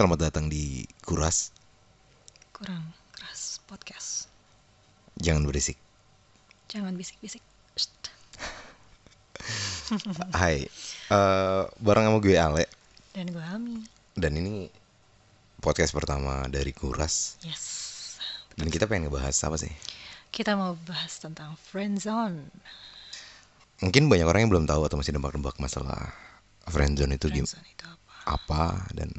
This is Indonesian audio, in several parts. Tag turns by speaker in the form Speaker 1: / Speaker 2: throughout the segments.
Speaker 1: Selamat datang di Kuras.
Speaker 2: kurang keras podcast
Speaker 1: Jangan berisik.
Speaker 2: jangan bisik-bisik.
Speaker 1: Hai, eh bareng sama gue Ale
Speaker 2: dan gue Ami
Speaker 1: dan ini podcast pertama dari Kuras.
Speaker 2: yes
Speaker 1: Dan kita pengen ngebahas apa sih?
Speaker 2: kita mau bahas tentang friendzone
Speaker 1: Mungkin banyak orang yang belum tahu atau masih nebak-nebak masalah friendzone itu
Speaker 2: friendzone itu apa
Speaker 1: apa dan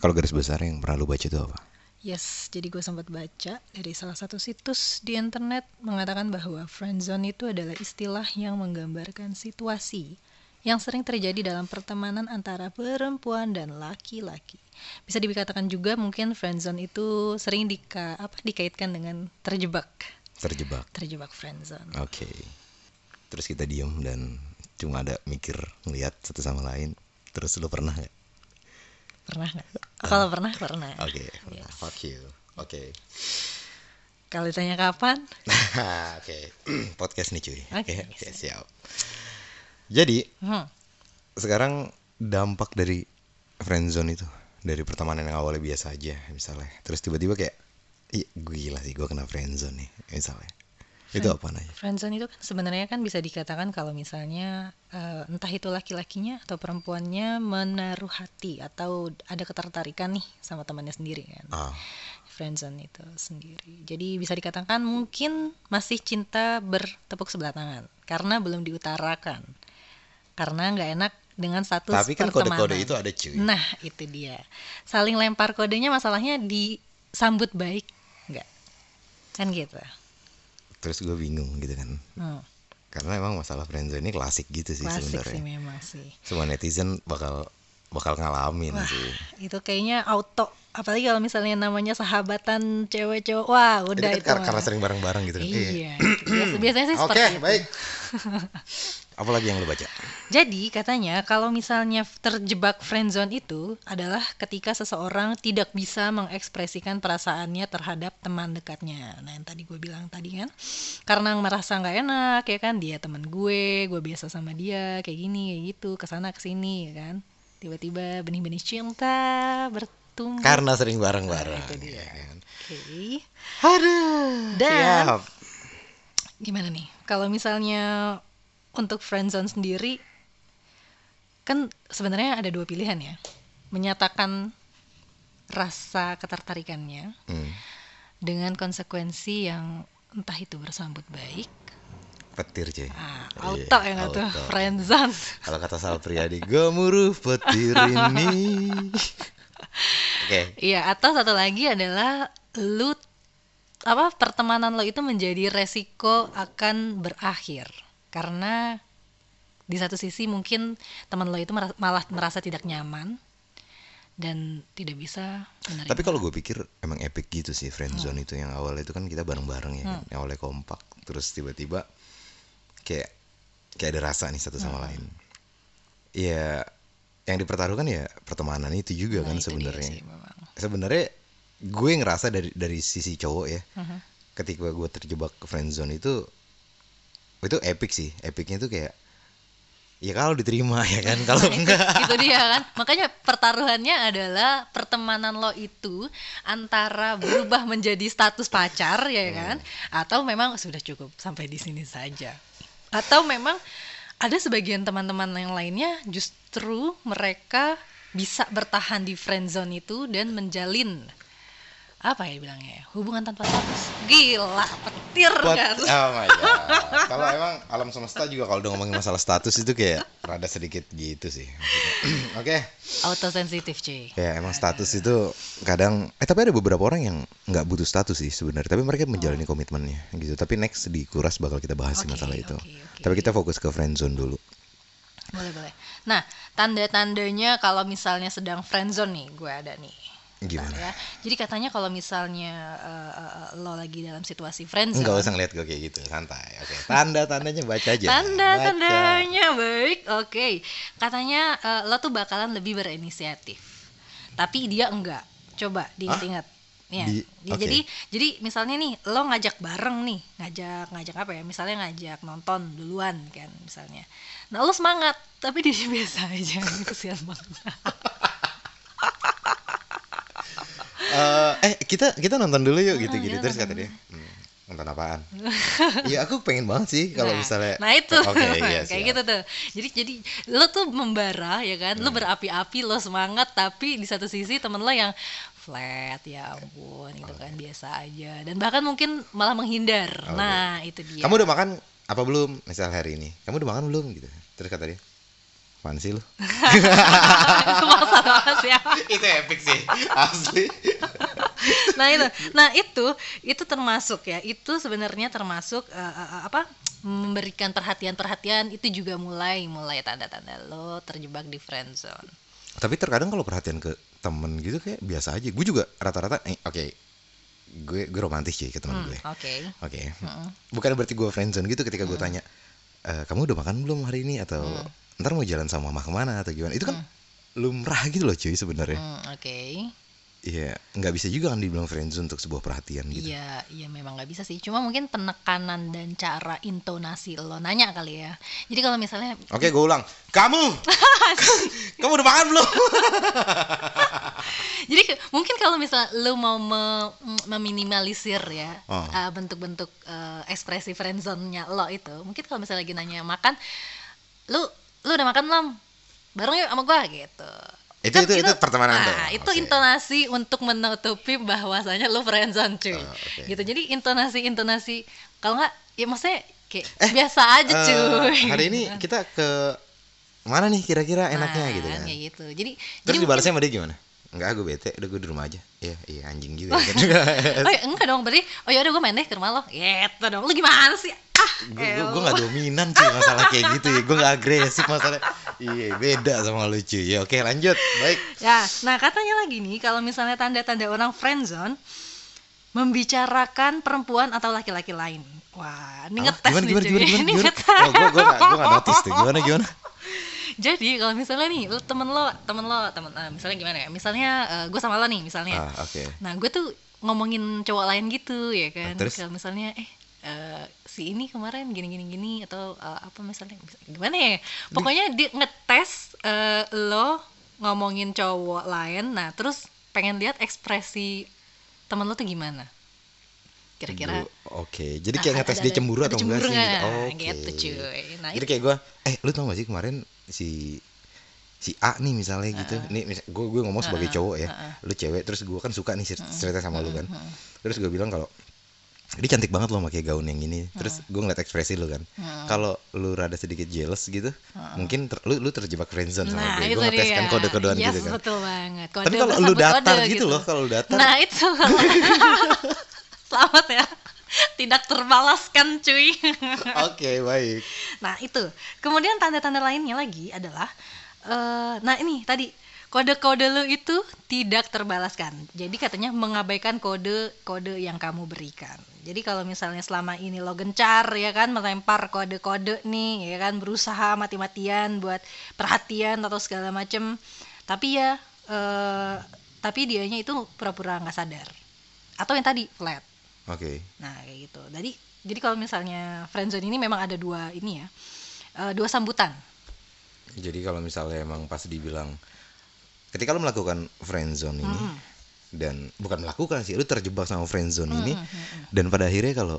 Speaker 1: kalau garis besar yang pernah lu baca itu apa?
Speaker 2: yes jadi gue sempat baca dari salah satu situs di internet mengatakan bahwa friendzone itu adalah istilah yang menggambarkan situasi yang sering terjadi dalam pertemanan antara perempuan dan laki-laki. Bisa dikatakan juga mungkin friendzone itu sering dika, apa, dikaitkan dengan terjebak,
Speaker 1: Terjebak.
Speaker 2: terjebak friendzone.
Speaker 1: Oke. Terus kita diem dan cuma ada mikir ngeliat satu sama lain. Terus lu pernah nggak?
Speaker 2: Pernah nggak? Kalau pernah, pernah.
Speaker 1: Oke, pernah. Fuck you. Oke.
Speaker 2: Kalau ditanya kapan,
Speaker 1: Oke, podcast nih cuy. Oke,
Speaker 2: Oke,
Speaker 1: oke, siap. Jadi,
Speaker 2: hmm,
Speaker 1: sekarang dampak dari friendzone itu dari pertemanan yang awalnya biasa aja misalnya. Terus tiba-tiba kayak Ih, gila sih gue kena friendzone nih misalnya. Itu apa nanya?
Speaker 2: friendzone itu kan sebenarnya kan bisa dikatakan kalau misalnya eh, entah itu laki-lakinya atau perempuannya menaruh hati atau ada ketertarikan nih sama temannya sendiri kan.
Speaker 1: Ah,
Speaker 2: Friendzone itu sendiri. Jadi bisa dikatakan mungkin masih cinta bertepuk sebelah tangan karena belum diutarakan. Karena nggak enak dengan status
Speaker 1: tapi kan kode-kode itu ada cuy.
Speaker 2: Nah, itu dia. Saling lempar kodenya masalahnya disambut baik nggak? Kan gitu.
Speaker 1: Terus gue bingung gitu kan.
Speaker 2: Hmm,
Speaker 1: Karena emang masalah friendzone ini klasik gitu sih
Speaker 2: klasik sih
Speaker 1: sebenarnya.
Speaker 2: memang sih.
Speaker 1: Semua netizen bakal bakal ngalamin
Speaker 2: Wah,
Speaker 1: sih.
Speaker 2: itu kayaknya auto. Apalagi kalau misalnya namanya sahabatan cewek cowok. Wah, udah
Speaker 1: kan
Speaker 2: itu.
Speaker 1: kar-
Speaker 2: mah.
Speaker 1: karena sering bareng-bareng gitu.
Speaker 2: Iya. Biasa- biasanya sih
Speaker 1: Oke,
Speaker 2: seperti itu.
Speaker 1: baik. Apalagi yang lu baca?
Speaker 2: Jadi katanya kalau misalnya terjebak friendzone itu adalah ketika seseorang tidak bisa mengekspresikan perasaannya terhadap teman dekatnya. Nah yang tadi gue bilang tadi kan, karena merasa nggak enak ya kan dia teman gue, gue biasa sama dia kayak gini kayak gitu, ke sana ke sini ya kan. Tiba-tiba benih-benih cinta bertumbuh.
Speaker 1: Karena sering bareng-bareng.
Speaker 2: Nah,
Speaker 1: ya kan?
Speaker 2: Oke.
Speaker 1: Aduh.
Speaker 2: Dan- gimana nih kalau misalnya untuk friendzone sendiri kan sebenarnya ada dua pilihan ya menyatakan rasa ketertarikannya
Speaker 1: Hmm.
Speaker 2: dengan konsekuensi yang entah itu bersambut baik
Speaker 1: Petir cuy.
Speaker 2: ah,
Speaker 1: Iya,
Speaker 2: auto ya nggak tuh friendzone
Speaker 1: Kalau kata Sal Priadi, gemuruh petir ini. Oke,
Speaker 2: iya atau satu lagi adalah lu apa pertemanan lo itu menjadi resiko akan berakhir. Karena di satu sisi mungkin teman lo itu mera- malah merasa tidak nyaman dan tidak bisa menerima.
Speaker 1: tapi kalau gue pikir emang epic gitu sih friendzone itu yang awalnya itu kan kita bareng-bareng ya kan, yang awalnya kompak, terus tiba-tiba kayak kayak ada rasa nih satu sama lain. Ya, yang dipertaruhkan ya pertemanan itu juga
Speaker 2: Nah,
Speaker 1: kan
Speaker 2: itu
Speaker 1: sebenarnya. Sebenarnya gue ngerasa dari dari sisi cowok ya,
Speaker 2: Mhm.
Speaker 1: ketika gue terjebak ke friendzone itu itu epic sih. Epicnya tuh kayak ya kalau diterima ya kan? Kalau enggak.
Speaker 2: itu dia kan? Makanya pertaruhannya adalah pertemanan lo itu antara berubah menjadi status pacar ya kan? Atau memang sudah cukup sampai di sini saja. Atau memang ada sebagian teman-teman yang lainnya justru mereka bisa bertahan di friendzone itu dan menjalin apa ya bilangnya ya, hubungan tanpa status gila petir
Speaker 1: But-
Speaker 2: kan?
Speaker 1: Oh my god. Kalau emang alam semesta juga kalau udah ngomongin masalah status itu kayak rada sedikit gitu sih. Oke.
Speaker 2: Auto sensitif cuy.
Speaker 1: Ya emang status itu kadang eh tapi ada beberapa orang yang nggak butuh status sih sebenarnya. Tapi mereka menjalani komitmennya gitu. Tapi next di kuras bakal kita bahas
Speaker 2: Oke,
Speaker 1: masalah itu.
Speaker 2: oke, oke.
Speaker 1: tapi kita fokus ke friendzone dulu.
Speaker 2: Boleh boleh. Nah tanda-tandanya kalau misalnya sedang friendzone nih, gue ada nih.
Speaker 1: Gimana?
Speaker 2: Ya. Jadi katanya kalau misalnya eh, lo lagi dalam situasi friendzone.
Speaker 1: Enggak usah ngeliat gue kayak gitu, santai. Oke, tanda-tandanya baca aja.
Speaker 2: Tanda-tandanya baik, oke. Katanya eh, lo tuh bakalan lebih berinisiatif, tapi dia enggak. Coba diingat-ingat. Ya,
Speaker 1: Di-
Speaker 2: di-
Speaker 1: oke.
Speaker 2: jadi jadi misalnya nih lo ngajak bareng nih, ngajak ngajak apa ya? Misalnya ngajak nonton duluan kan misalnya. Nah, lo semangat, tapi dia biasa aja, kesian banget.
Speaker 1: Eh, kita kita nonton dulu yuk gitu gitu terus kata dia "Hmm, nonton apaan? Iya aku pengen banget sih kalau
Speaker 2: nah,
Speaker 1: misalnya
Speaker 2: nah itu.
Speaker 1: Oke iya
Speaker 2: kayak gitu tuh. Jadi jadi lo tuh membara ya kan?
Speaker 1: Hmm.
Speaker 2: lo berapi-api lo semangat tapi di satu sisi temen lo yang flat ya ampun gitu kan biasa aja. Dan bahkan mungkin malah menghindar.
Speaker 1: Oke.
Speaker 2: nah itu dia.
Speaker 1: Kamu udah makan apa belum misal hari ini? Kamu udah makan belum gitu? Terus kata dia Apaan sih lu?
Speaker 2: itu maksud banget ya
Speaker 1: itu epic sih, asli.
Speaker 2: nah itu. Nah itu itu termasuk ya. Itu sebenarnya termasuk eh, eh, apa memberikan perhatian-perhatian. Itu juga mulai mulai tanda-tanda lo terjebak di friend zone.
Speaker 1: Tapi terkadang kalau perhatian ke temen gitu kayak biasa aja. Gue juga rata-rata, eh, oke, gue gue romantis sih ke temen
Speaker 2: Hmm,
Speaker 1: gue.
Speaker 2: oke.
Speaker 1: Oke,
Speaker 2: Mm-mm.
Speaker 1: bukan berarti gue friendzone gitu ketika gue tanya, "Eh, kamu udah makan belum hari ini? Atau ntar mau jalan sama mama ke mana? Atau gimana? Itu kan lumrah gitu loh cuy sebenarnya.
Speaker 2: Hmm, oke
Speaker 1: Iya, nggak bisa juga kan dibilang friendzone untuk sebuah perhatian gitu.
Speaker 2: Iya, iya memang nggak bisa sih. Cuma mungkin penekanan dan cara intonasi lo nanya kali ya. Jadi kalau misalnya
Speaker 1: Oke, gue ulang. Kamu, kamu udah makan belum?
Speaker 2: Jadi mungkin kalau misalnya lu mau me- meminimalisir ya
Speaker 1: Oh.
Speaker 2: uh, bentuk-bentuk uh, ekspresi friendzone-nya lo itu, mungkin kalau misalnya lagi nanya makan, lu lu udah makan belum? Bareng yuk sama gua gitu.
Speaker 1: Itu-
Speaker 2: Kan
Speaker 1: itu- itu pertemanan
Speaker 2: nah,
Speaker 1: tuh.
Speaker 2: itu
Speaker 1: Oke.
Speaker 2: intonasi untuk menutupi bahwasanya lu friendzone cuy.
Speaker 1: Oh, oke.
Speaker 2: Gitu. Jadi intonasi-intonasi kalau nggak ya maksudnya kayak
Speaker 1: Eh,
Speaker 2: biasa aja
Speaker 1: Eh,
Speaker 2: cuy.
Speaker 1: hari ini kita ke mana nih kira-kira enaknya
Speaker 2: Nah,
Speaker 1: gitu kan?
Speaker 2: kayak gitu. Jadi
Speaker 1: Terus
Speaker 2: jadi
Speaker 1: dibalasnya sama dia gimana? Enggak, gue bete, udah gue di rumah aja. Iya, iya anjing juga. kan.
Speaker 2: Oh ya, enggak dong berarti oh ya udah gue main deh ke rumah lo gitu dong lu gimana sih ah
Speaker 1: gue gue
Speaker 2: elah.
Speaker 1: gue gak dominan sih masalah kayak gitu ya. Gue gak agresif masalah. Iya, beda sama lu cuy. Ya oke, lanjut. Baik.
Speaker 2: ya nah katanya lagi nih kalau misalnya tanda-tanda orang friendzone membicarakan perempuan atau laki-laki lain wah ini ngetes
Speaker 1: gimana,
Speaker 2: nih
Speaker 1: gimana,
Speaker 2: cuy
Speaker 1: gimana, gimana,
Speaker 2: ini
Speaker 1: gimana?
Speaker 2: ngetes
Speaker 1: Oh, gue gue gak, gue gak notice tuh. Gimana, gimana?
Speaker 2: Jadi kalau misalnya nih lu temen lo temen lo temen ah, misalnya gimana ya misalnya gue sama lo nih misalnya
Speaker 1: Ah, oke.
Speaker 2: Nah, gue tuh ngomongin cowok lain gitu ya kan.
Speaker 1: Terus?
Speaker 2: Kalau misalnya eh eh, si ini kemarin gini gini gini atau eh, apa misalnya gimana ya? Pokoknya dia ngetes eh, lo ngomongin cowok lain. Nah, terus pengen lihat ekspresi temen lo tuh gimana? Kira-kira
Speaker 1: Oke, jadi
Speaker 2: Ah,
Speaker 1: kayak ngetes
Speaker 2: ada-
Speaker 1: dia cemburu
Speaker 2: ada
Speaker 1: atau enggak
Speaker 2: cemburu
Speaker 1: sih?
Speaker 2: nggak?
Speaker 1: Oke.
Speaker 2: Gitu, cuy. Nah,
Speaker 1: jadi kayak gue, eh lu tau gak sih kemarin si si A nih misalnya gitu, nih gue gue ngomong sebagai cowok ya, lu cewek, terus gue kan suka nih cer- cerita sama lu kan, terus gue bilang kalau dia cantik banget loh pakai gaun yang ini, terus gue ngeliat ekspresi lu kan, kalau lu rada sedikit jealous gitu, mungkin ter- lu lu terjebak friendzone sama
Speaker 2: Nah,
Speaker 1: gue,
Speaker 2: itu
Speaker 1: gue ngetes kan kode-kodean
Speaker 2: Yes,
Speaker 1: gitu kan.
Speaker 2: betul banget.
Speaker 1: Tapi kalau lu datar
Speaker 2: kode
Speaker 1: gitu loh, kalau lu datar,
Speaker 2: Nah, itu. Selamat ya. Tidak terbalaskan, cuy.
Speaker 1: oke baik.
Speaker 2: nah, itu. Kemudian tanda-tanda lainnya lagi adalah eh nah ini tadi kode-kode lu itu tidak terbalaskan. Jadi katanya mengabaikan kode-kode yang kamu berikan. Jadi kalau misalnya selama ini lo gencar ya kan melempar kode-kode nih ya kan berusaha mati-matian buat perhatian atau segala macem tapi ya eh tapi dianya itu pura-pura nggak sadar. Atau yang tadi flat.
Speaker 1: Oke.
Speaker 2: Nah, kayak gitu. Jadi jadi kalau misalnya friendzone ini memang ada dua ini ya. eh, dua sambutan.
Speaker 1: Jadi kalau misalnya emang pas dibilang ketika lu melakukan friendzone ini dan bukan melakukan sih, lu terjebak sama friendzone ini dan pada akhirnya kalau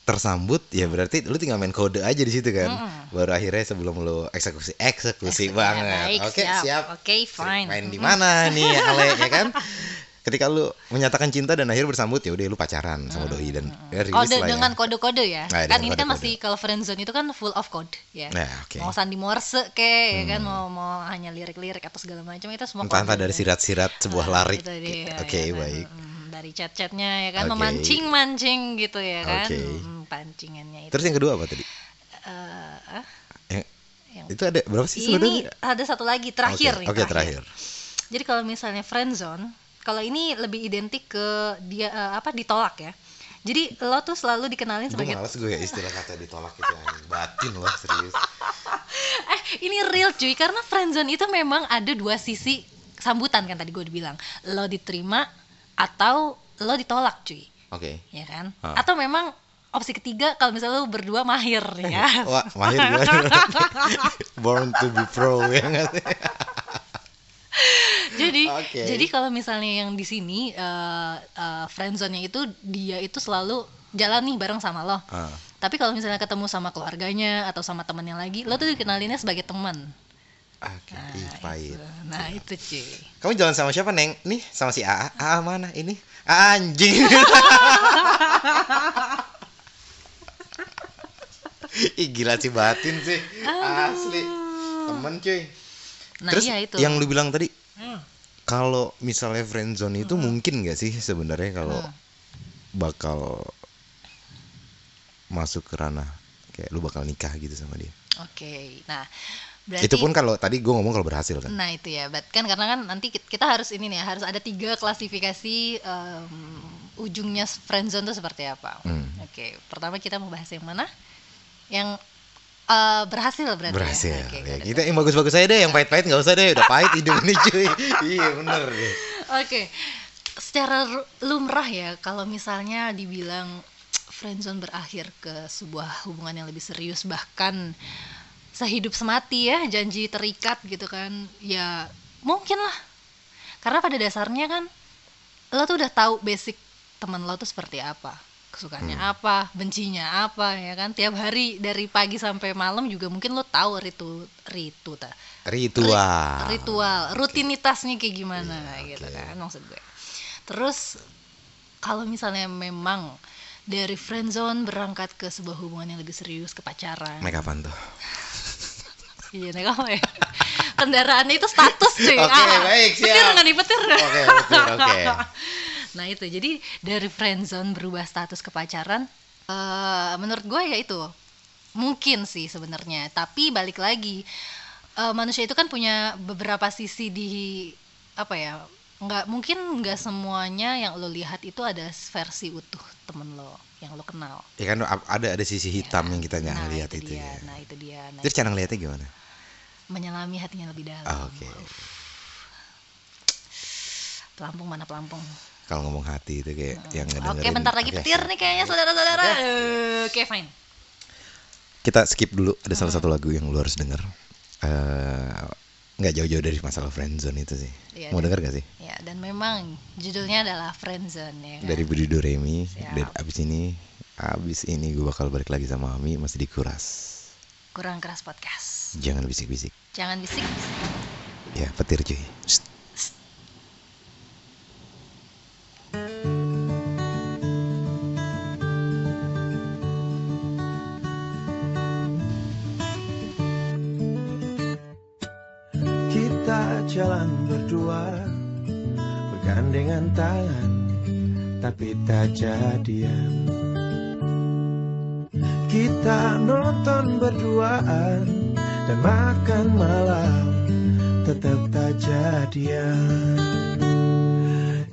Speaker 1: tersambut ya berarti lu tinggal main kode aja di situ kan. Baru akhirnya sebelum lu eksekusi eksekusi
Speaker 2: Ya,
Speaker 1: banget. Oke,
Speaker 2: siap.
Speaker 1: siap.
Speaker 2: Oke, fine.
Speaker 1: Main di mana nih Ale ya kan? Ketika lu menyatakan cinta dan akhirnya bersambut ya udah lu pacaran sama doi dan ya
Speaker 2: Kode
Speaker 1: lah ya.
Speaker 2: dengan kode-kode ya.
Speaker 1: Nah,
Speaker 2: kan ini kan
Speaker 1: kode-kode.
Speaker 2: masih kalau friendzone itu kan full of code ya.
Speaker 1: Nah. Hmm.
Speaker 2: Mau sandi morse ke, ya kan mau mau hanya lirik-lirik atau segala macam itu semua
Speaker 1: Tanpa
Speaker 2: kode.
Speaker 1: dari sirat-sirat sebuah
Speaker 2: Nah,
Speaker 1: larik.
Speaker 2: itu dia,
Speaker 1: Oke,
Speaker 2: ya kan.
Speaker 1: baik.
Speaker 2: Mm, dari chat-chatnya ya kan
Speaker 1: Oke.
Speaker 2: memancing-mancing gitu ya kan. Mm, pancingannya itu.
Speaker 1: Terus yang kedua apa tadi?
Speaker 2: Eh, ah,
Speaker 1: Yang,
Speaker 2: Yang-
Speaker 1: itu ada berapa sih
Speaker 2: ini
Speaker 1: sebenarnya?
Speaker 2: ada satu lagi terakhir
Speaker 1: Oke,
Speaker 2: nih.
Speaker 1: Oke, terakhir.
Speaker 2: Jadi kalau misalnya friendzone, kalau ini lebih identik ke dia eh, apa ditolak ya. Jadi lo tuh selalu dikenalin
Speaker 1: Gue
Speaker 2: sebagai
Speaker 1: males gue ya istilah kata ditolak itu yang batin loh serius.
Speaker 2: eh ini real cuy karena friendzone itu memang ada dua sisi sambutan kan tadi gue bilang. Lo diterima atau lo ditolak cuy.
Speaker 1: Oke.
Speaker 2: Ya kan?
Speaker 1: Ah.
Speaker 2: Atau memang opsi ketiga kalau misalnya lo berdua mahir ya.
Speaker 1: Wah, mahir gue. Born to be pro ya nggak sih?
Speaker 2: jadi
Speaker 1: Oke.
Speaker 2: jadi kalau misalnya yang di sini uh, uh, friendzone-nya itu dia itu selalu jalan nih bareng sama lo
Speaker 1: Ah.
Speaker 2: tapi kalau misalnya ketemu sama keluarganya atau sama temennya lagi lo tuh dikenalinnya sebagai teman
Speaker 1: Oke,
Speaker 2: nah,
Speaker 1: ih, pahit.
Speaker 2: itu. nah itu cuy
Speaker 1: Kamu jalan sama siapa, Neng? Nih, sama si AA. AA mana? Ini anjing. Ih, gila sih batin sih. Asli. Temen cuy.
Speaker 2: Nah
Speaker 1: Terus
Speaker 2: iya itu
Speaker 1: yang lu bilang tadi,
Speaker 2: Hmm.
Speaker 1: kalau misalnya friendzone itu mungkin gak sih sebenarnya kalau
Speaker 2: Hmm.
Speaker 1: bakal masuk ke ranah kayak lu bakal nikah gitu sama dia.
Speaker 2: oke nah berarti
Speaker 1: Itu pun kalau tadi gue ngomong kalau berhasil kan.
Speaker 2: Nah itu ya, but kan karena kan nanti ki- kita harus ini nih ya, harus ada tiga klasifikasi em, ujungnya friendzone itu seperti apa.
Speaker 1: Hmm.
Speaker 2: Oke, pertama kita mau bahas yang mana? Yang eh, berhasil berarti
Speaker 1: Berhasil.
Speaker 2: ya. Oke,
Speaker 1: Ya,
Speaker 2: got it.
Speaker 1: kita yang bagus-bagus aja deh, yang pahit-pahit nggak usah deh, udah pahit hidup ini cuy. iya bener deh.
Speaker 2: Oke, secara ru- lumrah ya, kalau misalnya dibilang friendzone berakhir ke sebuah hubungan yang lebih serius bahkan sehidup semati ya, janji terikat gitu kan, ya mungkin lah. Karena pada dasarnya kan lo tuh udah tahu basic teman lo tuh seperti apa, kesukaannya apa, bencinya apa ya kan. Tiap hari dari pagi sampai malam juga mungkin lo tahu ritu ritu ta
Speaker 1: Ritual.
Speaker 2: ritual rutinitasnya kayak gimana gitu kan maksud gue terus kalau misalnya memang dari friendzone berangkat ke sebuah hubungan yang lebih serius ke pacaran
Speaker 1: Make upan tuh.
Speaker 2: iya naik apa ya kendaraannya itu status cuy
Speaker 1: Oke, baik, siap.
Speaker 2: petir nggak nih petir
Speaker 1: Oke, oke.
Speaker 2: nah itu. Jadi dari friendzone berubah status ke pacaran eh, menurut gue ya itu. Mungkin sih sebenarnya. Tapi balik lagi eh, manusia itu kan punya beberapa sisi di apa ya nggak mungkin nggak semuanya yang lo lihat itu ada versi utuh temen lo yang lo kenal.
Speaker 1: Ya kan ada ada sisi hitam yang kita nggak
Speaker 2: nah,
Speaker 1: lihat
Speaker 2: itu
Speaker 1: itu,
Speaker 2: dia,
Speaker 1: ya.
Speaker 2: nah itu dia. Nah,
Speaker 1: Terus cara ngeliatnya gimana?
Speaker 2: menyelami hatinya lebih dalam.
Speaker 1: Ah, Oke.
Speaker 2: pelampung mana pelampung
Speaker 1: Kalau ngomong hati itu kayak yang ngedengerin.
Speaker 2: Oke, bentar lagi
Speaker 1: Oke,
Speaker 2: petir nih kayaknya saudara-saudara. Oke, fine.
Speaker 1: Kita skip dulu. Ada salah
Speaker 2: Hmm.
Speaker 1: satu lagu yang lu harus denger. Eh, nggak jauh-jauh dari masalah friendzone itu sih.
Speaker 2: Iya,
Speaker 1: Mau
Speaker 2: dan-
Speaker 1: denger gak sih?
Speaker 2: Ya, dan memang judulnya adalah Friendzone ya kan.
Speaker 1: Dari Budi Doremi.
Speaker 2: Siap.
Speaker 1: Dan abis ini, abis ini gue bakal balik lagi sama Ami masih dikuras.
Speaker 2: Kurang keras podcast.
Speaker 1: Jangan bisik-bisik.
Speaker 2: Jangan bisik.
Speaker 1: Ya, petir cuy. Shh.
Speaker 3: Tangan Tapi tak jadian. Kita nonton berduaan Dan makan malam Tetap tak jadian.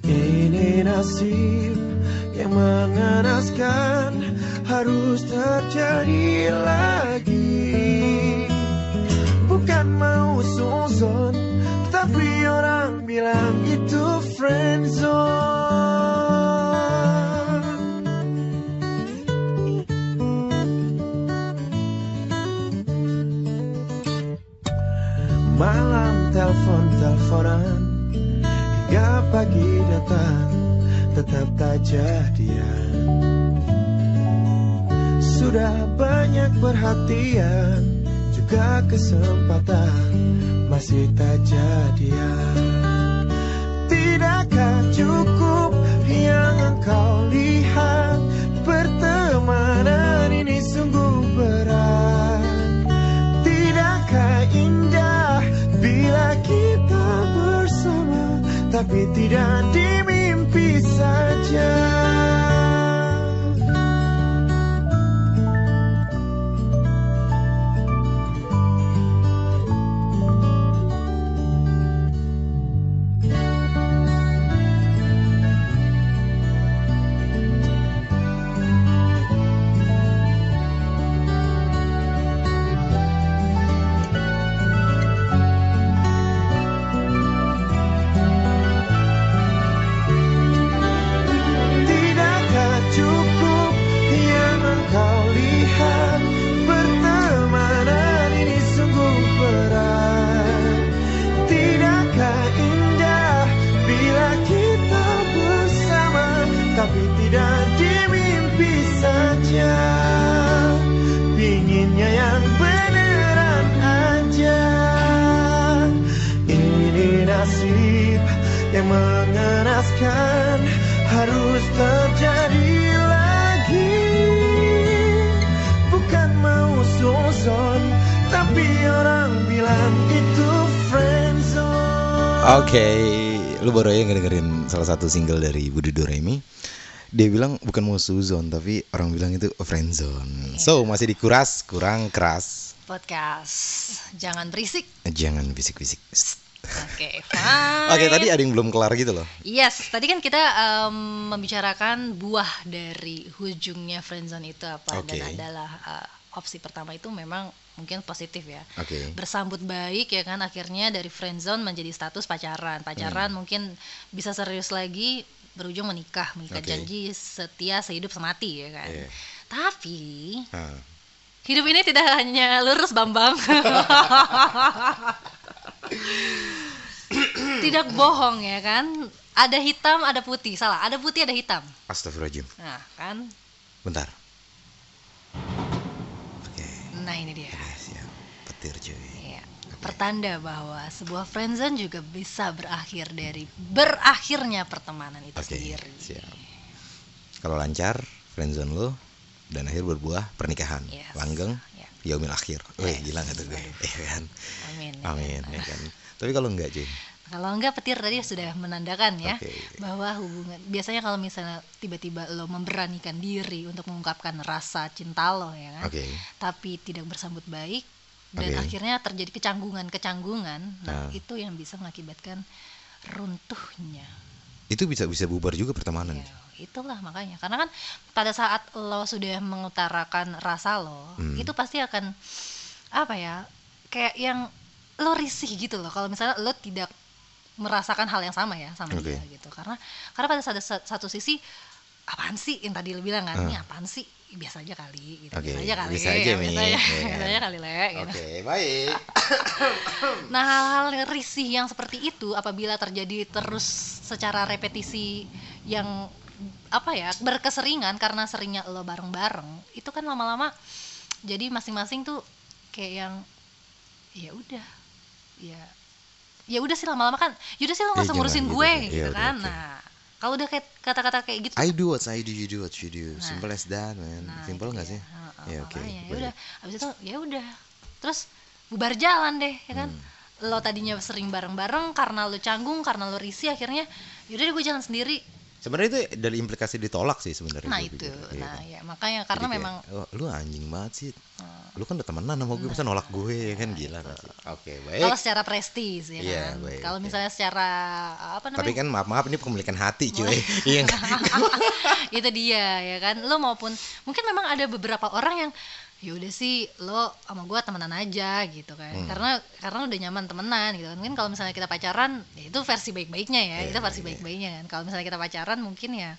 Speaker 3: Ini nasib yang mengenaskan Harus terjadi lagi. Bukan mau suzon Tapi orang bilang itu friendzone Malam telepon-teleponan Hingga pagi datang Tetap tak jadian. Sudah banyak perhatian Juga kesempatan Masih tak jadian Tapi tidak di mimpi saja nasib yang mengenaskan harus terjadi lagi Bukan mau susun tapi orang bilang itu friendzone
Speaker 1: Oke, okay. lu baru aja ngedengerin salah satu single dari Budi Doremi dia bilang bukan mau suzon tapi orang bilang itu friendzone. Yeah. So masih dikuras kurang keras.
Speaker 2: Podcast. Jangan berisik.
Speaker 1: Jangan bisik-bisik.
Speaker 2: Oke, fine.
Speaker 1: Oke, tadi ada yang belum kelar gitu loh.
Speaker 2: Yes, tadi kan kita em, membicarakan buah dari ujungnya friendzone itu apa
Speaker 1: Oke.
Speaker 2: dan adalah eh, opsi pertama itu memang mungkin positif ya.
Speaker 1: Oke.
Speaker 2: Bersambut baik ya kan akhirnya dari friendzone menjadi status pacaran. Pacaran
Speaker 1: Hmm.
Speaker 2: mungkin bisa serius lagi berujung menikah, menikah
Speaker 1: Oke.
Speaker 2: janji setia sehidup semati ya kan.
Speaker 1: Iya.
Speaker 2: Tapi
Speaker 1: Ah.
Speaker 2: hidup ini tidak hanya lurus Bambang. tidak bohong ya kan. Ada hitam, ada putih. Salah, ada putih, ada hitam.
Speaker 1: Astagfirullahaladzim.
Speaker 2: Nah, kan.
Speaker 1: Bentar. Oke.
Speaker 2: Nah, ini dia.
Speaker 1: Oke, siap. Petir cuy.
Speaker 2: Iya. Pertanda bahwa sebuah friendzone juga bisa berakhir dari berakhirnya pertemanan itu
Speaker 1: Oke,
Speaker 2: sendiri.
Speaker 1: siap. Kalau lancar, friendzone lo dan akhir berbuah pernikahan.
Speaker 2: Yes.
Speaker 1: Langgeng. Yaumil akhir. Wih,
Speaker 2: Yes.
Speaker 1: gila gak tuh gue? Iya kan?
Speaker 2: Amin. ya
Speaker 1: Amin, ya kan? Tapi kalau enggak cuy.
Speaker 2: Kalau enggak petir tadi sudah menandakan ya
Speaker 1: Oke.
Speaker 2: bahwa hubungan biasanya kalau misalnya tiba-tiba lo memberanikan diri untuk mengungkapkan rasa cinta lo ya kan,
Speaker 1: Oke.
Speaker 2: tapi tidak bersambut baik dan
Speaker 1: Oke.
Speaker 2: akhirnya terjadi kecanggungan-kecanggungan, nah
Speaker 1: Nah.
Speaker 2: itu yang bisa mengakibatkan runtuhnya.
Speaker 1: Itu bisa bisa bubar juga pertemanan.
Speaker 2: Ya, itulah makanya karena kan pada saat lo sudah mengutarakan rasa lo,
Speaker 1: Hmm.
Speaker 2: itu pasti akan apa ya kayak yang lo risih gitu loh kalau misalnya lo tidak merasakan hal yang sama ya sama
Speaker 1: Oke.
Speaker 2: dia gitu karena karena pada satu, satu sisi apaan sih yang tadi lo bilang kan ini
Speaker 1: Ah.
Speaker 2: apaan sih biasa aja kali gitu
Speaker 1: Oke,
Speaker 2: biasa aja kali
Speaker 1: bisa aja,
Speaker 2: ya, biasa aja, biasa aja kali le gitu.
Speaker 1: Oke, baik.
Speaker 2: Nah, hal-hal risih yang seperti itu apabila terjadi terus secara repetisi yang apa ya, berkeseringan karena seringnya lo bareng-bareng, itu kan lama-lama jadi masing-masing tuh kayak yang ya udah. Ya ya udah sih lama-lama kan, ya udah sih lo nggak
Speaker 1: Eh,
Speaker 2: usah
Speaker 1: jangan
Speaker 2: ngurusin
Speaker 1: gitu
Speaker 2: gue
Speaker 1: deh.
Speaker 2: gitu
Speaker 1: Iya, udah,
Speaker 2: kan. Nah, kalau udah kayak kata-kata kayak gitu
Speaker 1: I do what I do, you do what you do.
Speaker 2: Nah.
Speaker 1: Simple as that, man.
Speaker 2: Nah,
Speaker 1: Simple nggak sih? Ya, oke,
Speaker 2: ya udah habis itu ya udah terus bubar jalan deh ya kan
Speaker 1: Hmm.
Speaker 2: lo tadinya sering bareng-bareng karena lo canggung karena lo risih akhirnya yaudah deh gue jalan sendiri
Speaker 1: Sebenarnya itu dari implikasi ditolak sih sebenarnya.
Speaker 2: nah itu
Speaker 1: pikir. Iya
Speaker 2: nah
Speaker 1: kan?
Speaker 2: ya makanya
Speaker 1: Jadi
Speaker 2: karena
Speaker 1: kayak,
Speaker 2: memang
Speaker 1: "Oh, lu anjing banget sih.
Speaker 2: Hmm.
Speaker 1: Lu kan udah temenan sama gue, masa nolak gue ya kan gila kan sih. Oke, baik.
Speaker 2: kalau secara prestis ya
Speaker 1: Iya,
Speaker 2: kan
Speaker 1: baik,
Speaker 2: kalau
Speaker 1: oke.
Speaker 2: misalnya secara apa namanya
Speaker 1: Tapi kan maaf-maaf ini pemilikan hati cuy. Iya
Speaker 2: itu dia ya kan lo maupun mungkin memang ada beberapa orang yang ya udah sih lo sama gue temenan aja gitu kan
Speaker 1: Hmm.
Speaker 2: karena karena udah nyaman temenan gitu kan mungkin kalau misalnya kita pacaran ya itu versi baik-baiknya ya
Speaker 1: Iya,
Speaker 2: itu versi
Speaker 1: iya.
Speaker 2: baik-baiknya kan kalau misalnya kita pacaran mungkin ya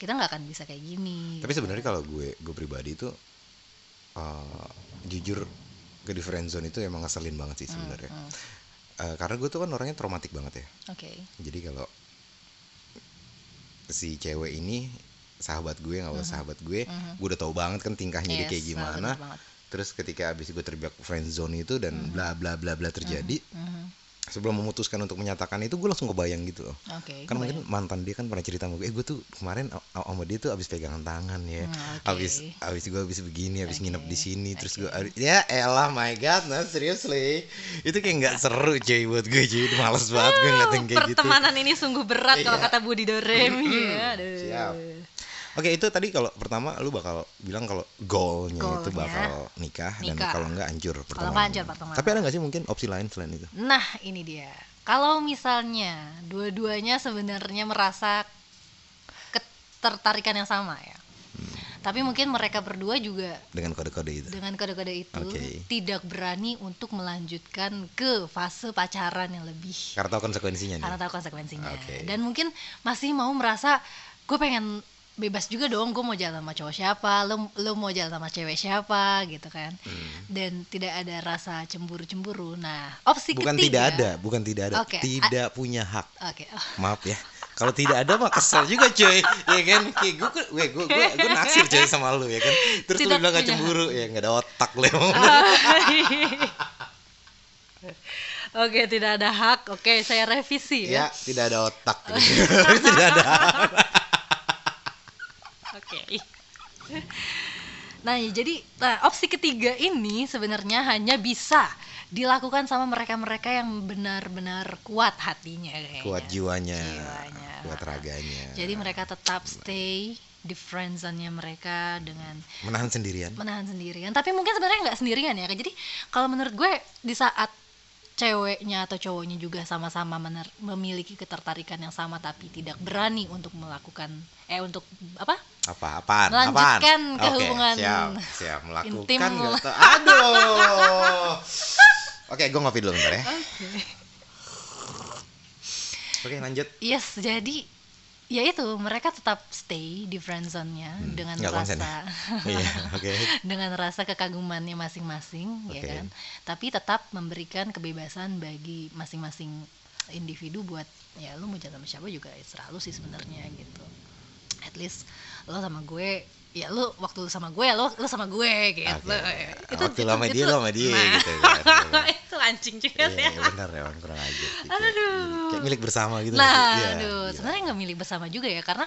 Speaker 2: kita nggak akan bisa kayak gini
Speaker 1: Tapi sebenarnya kalau gue gue pribadi itu eh, jujur ke di friendzone itu emang ngeselin banget sih sebenarnya.
Speaker 2: Hmm,
Speaker 1: Eh, karena gue tuh kan orangnya traumatik banget ya.
Speaker 2: oke
Speaker 1: Jadi kalau si cewek ini sahabat gue nggak usah sahabat gue,
Speaker 2: Mhm.
Speaker 1: gue udah tahu banget kan tingkahnya dia
Speaker 2: Yes,
Speaker 1: kayak
Speaker 2: benar
Speaker 1: gimana.
Speaker 2: banget.
Speaker 1: Terus ketika abis gue terjebak friendzone itu dan bla bla bla bla terjadi,
Speaker 2: Mhm.
Speaker 1: sebelum memutuskan untuk menyatakan itu gue langsung kebayang gitu loh.
Speaker 2: oke
Speaker 1: Kan mungkin mantan dia kan pernah cerita sama gue, eh gue tuh kemarin sama dia tuh abis pegangan tangan ya,
Speaker 2: Hmm, oke.
Speaker 1: abis abis gue abis begini, abis nginep
Speaker 2: Oke,
Speaker 1: di sini, terus gue, ya elah my god, nah seriously, itu kayak nggak seru cuy buat gue cuy, itu males banget gue ngeliatin kayak gitu.
Speaker 2: pertemanan ini sungguh berat kalau
Speaker 1: Iya.
Speaker 2: kata Budi Doremi ya aduh.
Speaker 1: Siap. Oke itu tadi kalau pertama lu bakal bilang kalau goalnya itu
Speaker 2: Goalnya
Speaker 1: bakal nikah, dan
Speaker 2: nikah.
Speaker 1: kalau nggak hancur pertemanan.
Speaker 2: nggak hancur pertemanan.
Speaker 1: Tapi ada nggak sih mungkin opsi lain selain itu?
Speaker 2: Nah, ini dia. Kalau misalnya dua-duanya sebenarnya merasa ketertarikan yang sama ya.
Speaker 1: Hmm.
Speaker 2: Tapi mungkin mereka berdua juga
Speaker 1: Dengan kode-kode itu.
Speaker 2: dengan kode-kode itu
Speaker 1: Oke.
Speaker 2: tidak berani untuk melanjutkan ke fase pacaran yang lebih
Speaker 1: Karena tahu konsekuensinya
Speaker 2: karena tahu konsekuensinya.
Speaker 1: Oke.
Speaker 2: Dan mungkin masih mau merasa gue pengen bebas juga dong gue mau jalan sama cowok siapa lo lo mau jalan sama cewek siapa gitu kan
Speaker 1: Hmm.
Speaker 2: dan tidak ada rasa cemburu cemburu nah opsi
Speaker 1: Bukan
Speaker 2: ketiga
Speaker 1: tidak ada, bukan tidak ada,
Speaker 2: Oke,
Speaker 1: tidak punya hak.
Speaker 2: oke oh,
Speaker 1: Maaf ya. Kalau tidak ada mah kesel juga cuy, ya kan? Kayak gue, gue, gue, gue, gue naksir cuy sama lu ya kan. Terus lu bilang gak cemburu, ya nggak ada otak lu emang.
Speaker 2: Oke, tidak ada hak. Oke, saya revisi
Speaker 1: ya,
Speaker 2: ya.
Speaker 1: tidak ada otak. tidak ada.
Speaker 2: Oke. Nah, ya, jadi nah, opsi ketiga ini sebenarnya hanya bisa dilakukan sama mereka-mereka yang benar-benar kuat hatinya kayaknya.
Speaker 1: kuat jiwanya,
Speaker 2: Jiwanya.
Speaker 1: kuat raganya
Speaker 2: Jadi mereka tetap stay di friend zone-nya mereka dengan
Speaker 1: menahan sendirian
Speaker 2: menahan sendirian. Tapi mungkin sebenarnya nggak sendirian ya. Jadi kalau menurut gue di saat ceweknya atau cowoknya juga sama-sama memiliki ketertarikan yang sama tapi tidak berani untuk melakukan eh untuk apa?
Speaker 1: Apa apaan
Speaker 2: Melanjutkan
Speaker 1: apaan?
Speaker 2: ke hubungan
Speaker 1: siap siap. Melakukan
Speaker 2: intim.
Speaker 1: aduh. Oke gue ngopi dulu bentar ya. Oke lanjut.
Speaker 2: Yes, jadi ya itu mereka tetap stay di friend zone-nya
Speaker 1: Hmm,
Speaker 2: dengan rasa
Speaker 1: iya oke
Speaker 2: dengan rasa kekagumannya masing-masing ya
Speaker 1: Oke.
Speaker 2: kan. Tapi tetap memberikan kebebasan bagi masing-masing individu buat ya lu mau jalan sama siapa juga serah lu sih sebenarnya gitu. At least lo sama gue ya lu waktu lu sama gue lo lu sama gue gitu.
Speaker 1: Oke. Waktu lu sama dia, lu sama dia
Speaker 2: nah,
Speaker 1: gitu kan.
Speaker 2: itu anjing juga
Speaker 1: Iya,
Speaker 2: ya.
Speaker 1: iya, benar ya, orang kurang aja. Gitu.
Speaker 2: Aduh.
Speaker 1: Kayak milik bersama gitu.
Speaker 2: Nah,
Speaker 1: Iya,
Speaker 2: aduh,
Speaker 1: iya.
Speaker 2: sebenarnya nggak milik bersama juga ya karena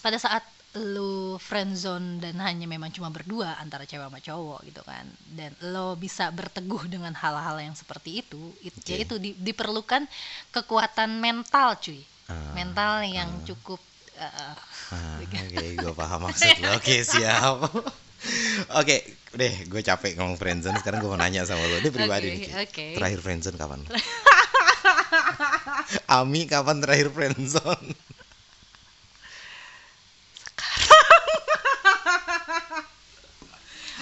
Speaker 2: pada saat lu friendzone dan hanya memang cuma berdua antara cewek sama cowok gitu kan dan lo bisa berteguh dengan hal-hal yang seperti itu it,
Speaker 1: Oke.
Speaker 2: ya itu di- diperlukan kekuatan mental cuy
Speaker 1: Ah,
Speaker 2: mental yang cukup uh,
Speaker 1: Ah, Oke, gue paham maksud lo. Oke, siap. Oke, deh, gue capek ngomong friendzone. Sekarang gue mau nanya sama lo. Dia pribadi
Speaker 2: Oke,
Speaker 1: nih.
Speaker 2: Oke.
Speaker 1: Terakhir friendzone kapan? Ami kapan terakhir friendzone?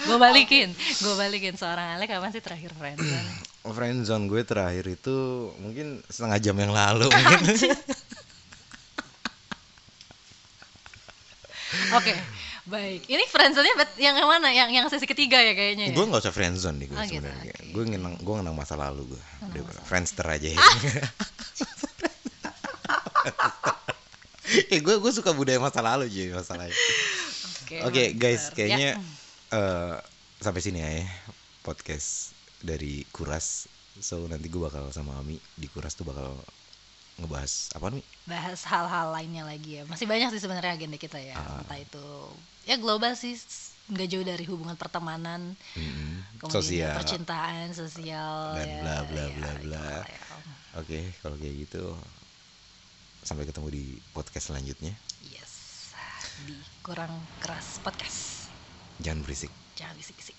Speaker 2: gue balikin gue balikin seorang Ale kapan sih terakhir friendzone
Speaker 1: friendzone gue terakhir itu mungkin setengah jam yang lalu mungkin.
Speaker 2: oke baik ini friendzone-nya yang mana yang yang sesi ketiga ya kayaknya ya?
Speaker 1: gue nggak usah friendzone nih gue
Speaker 2: Oh, gitu,
Speaker 1: sebenarnya.
Speaker 2: oke.
Speaker 1: Gue ngenang gue ngenang masa lalu gue. Friendster aja ya. eh gue gue suka budaya masa lalu jadi masalahnya. Oke guys,
Speaker 2: mantap.
Speaker 1: kayaknya
Speaker 2: Ya.
Speaker 1: eh, sampai sini ya podcast dari Kuras. So nanti gue bakal sama Ami di Kuras tuh bakal ngebahas apa nih?
Speaker 2: bahas hal-hal lainnya lagi ya masih banyak sih sebenarnya agenda kita ya
Speaker 1: Ah.
Speaker 2: entah itu ya global sih nggak jauh dari hubungan pertemanan kemudian
Speaker 1: Sosial.
Speaker 2: percintaan sosial
Speaker 1: Dan
Speaker 2: ya,
Speaker 1: bla bla
Speaker 2: ya,
Speaker 1: bla
Speaker 2: gitu
Speaker 1: bla.
Speaker 2: ya.
Speaker 1: Oke, kalau kayak gitu sampai ketemu di podcast selanjutnya.
Speaker 2: yes di kurang keras podcast
Speaker 1: Jangan berisik.
Speaker 2: jangan bisik-bisik